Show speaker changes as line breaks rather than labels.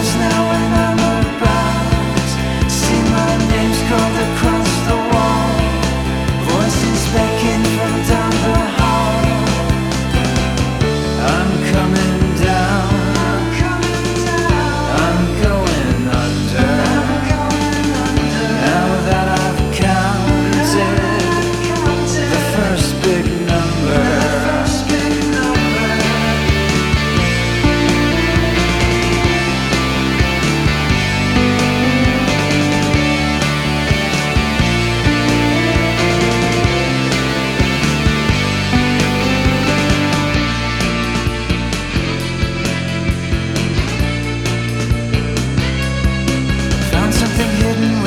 Just now. hidden